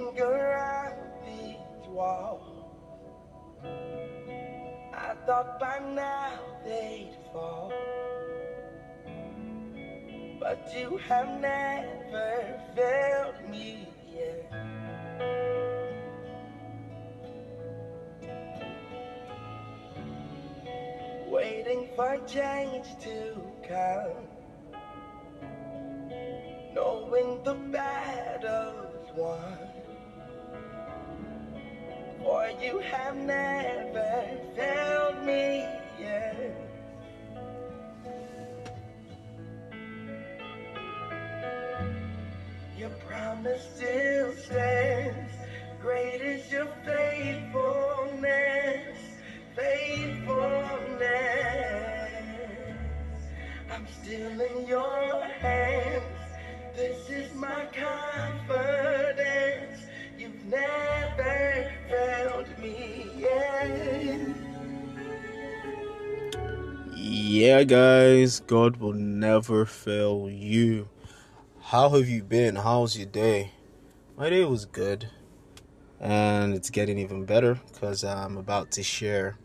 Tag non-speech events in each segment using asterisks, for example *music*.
around these walls. I thought by now they'd fall. But you have never failed me yet. Waiting for change to come. Knowing the battle's you have never failed me yet. Your promise still stands. Great is your faithfulness, faithfulness. I'm still in your Yeah, guys, God will never fail you. How have you been? How's your day? My day was good, and it's getting even better because I'm about to share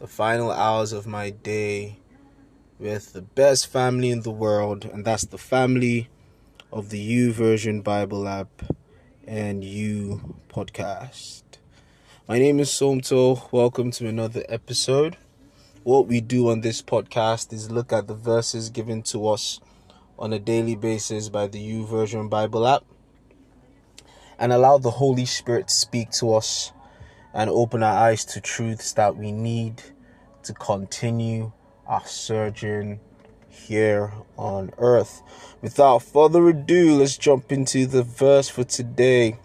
the final hours of my day with the best family in the world, and that's the family of the YouVersion Bible app and U podcast. My name is Somto. Welcome to another episode. What we do on this podcast is look at the verses given to us on a daily basis by the YouVersion Bible app and allow the Holy Spirit to speak to us and open our eyes to truths that we need to continue our surgeon here on earth. Without further ado, let's jump into the verse for today.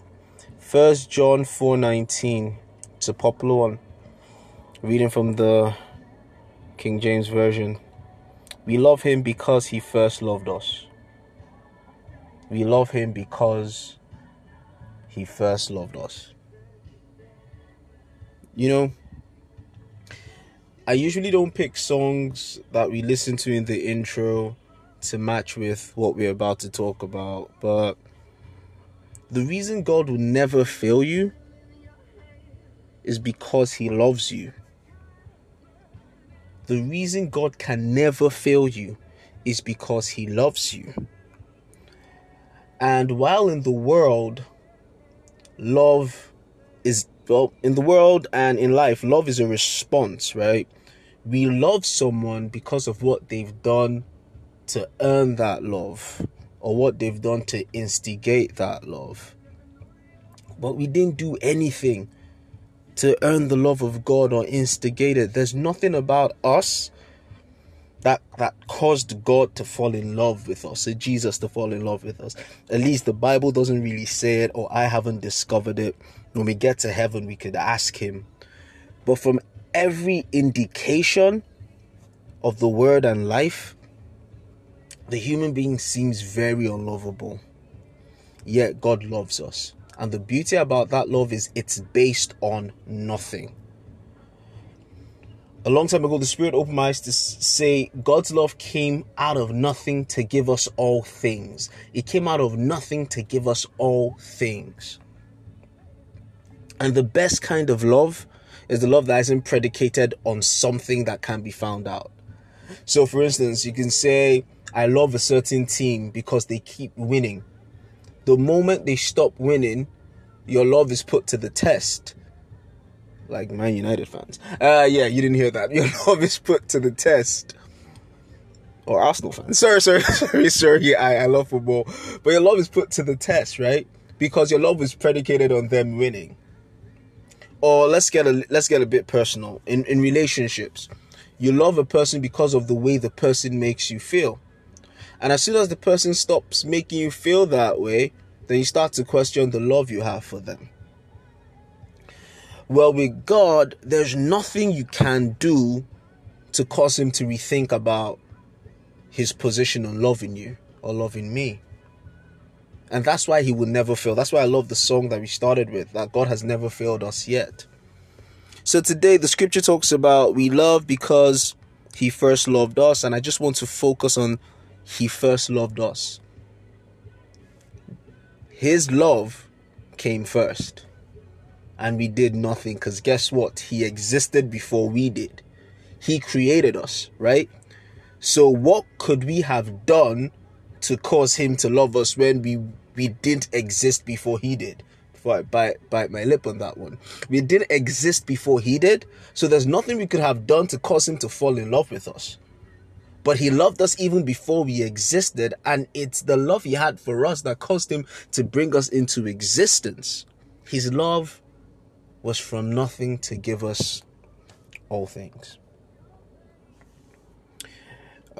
First John 4:19. It's a popular one. Reading from the King James version. We love him because he first loved us. We love him because he first loved us. You know, I usually don't pick songs that we listen to in the intro to match with what we're about to talk about, but the reason God will never fail you is because he loves you. The reason God can never fail you is because he loves you. And while in the world, love is well in the world and in life love is a response right we love someone because of what they've done to earn that love or what they've done to instigate that love but we didn't do anything to earn the love of god or instigate it there's nothing about us that that caused god to fall in love with us or jesus to fall in love with us at least the bible doesn't really say it or i haven't discovered it when we get to heaven, we could ask him. But from every indication of the word and life, the human being seems very unlovable. Yet God loves us. And the beauty about that love is it's based on nothing. A long time ago, the Spirit opened my eyes to say God's love came out of nothing to give us all things. It came out of nothing to give us all things. And the best kind of love is the love that isn't predicated on something that can be found out. So, for instance, you can say, I love a certain team because they keep winning. The moment they stop winning, your love is put to the test. Like Man United fans. Uh, yeah, you didn't hear that. *laughs* Your love is put to the test. Or Arsenal fans. Sorry, sorry, *laughs* sorry, sorry. I, I love football. But your love is put to the test, right? Because your love is predicated on them winning or let's get a let's get a bit personal in in relationships you love a person because of the way the person makes you feel and as soon as the person stops making you feel that way then you start to question the love you have for them well with god there's nothing you can do to cause him to rethink about his position on loving you or loving me and that's why he will never fail. That's why I love the song that we started with, that God has never failed us yet. So today the scripture talks about we love because he first loved us, and I just want to focus on he first loved us. His love came first and we did nothing because guess what? He existed before we did. He created us, right? So what could we have done to cause him to love us when we we didn't exist before he did? Before I bite, bite my lip on that one. We didn't exist before he did, so there's nothing we could have done to cause him to fall in love with us. But he loved us even before we existed, and it's the love he had for us that caused him to bring us into existence. His love was from nothing to give us all things.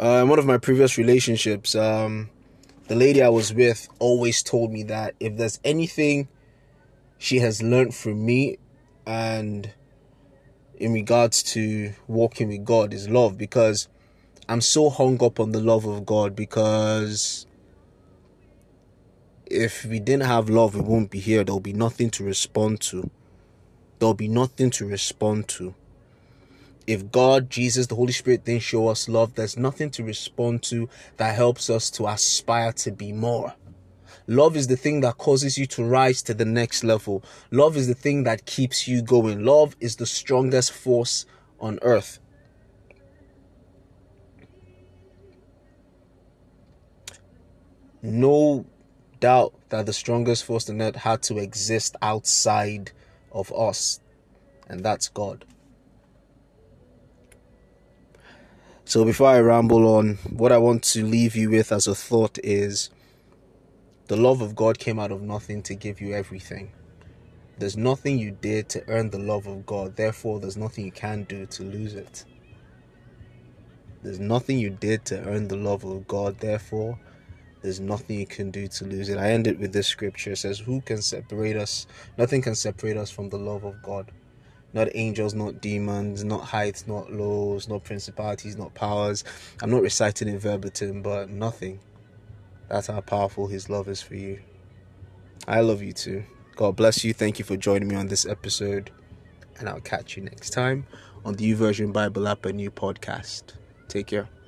Uh, in one of my previous relationships, um, the lady I was with always told me that if there's anything she has learned from me and in regards to walking with God is love because I'm so hung up on the love of God because if we didn't have love, we won't be here. There'll be nothing to respond to. There'll be nothing to respond to. If God, Jesus, the Holy Spirit didn't show us love, there's nothing to respond to that helps us to aspire to be more. Love is the thing that causes you to rise to the next level. Love is the thing that keeps you going. Love is the strongest force on earth. No doubt that the strongest force on earth had to exist outside of us, and that's God. So before I ramble on, what I want to leave you with as a thought is the love of God came out of nothing to give you everything. There's nothing you did to earn the love of God, therefore, there's nothing you can do to lose it. There's nothing you did to earn the love of God, therefore, there's nothing you can do to lose it. I end it with this scripture. It says, Who can separate us? Nothing can separate us from the love of God not angels, not demons, not heights, not lows, not principalities, not powers. I'm not reciting it verbatim, but nothing. That's how powerful His love is for you. I love you too. God bless you. Thank you for joining me on this episode. And I'll catch you next time on the YouVersion Bible app, a new podcast. Take care.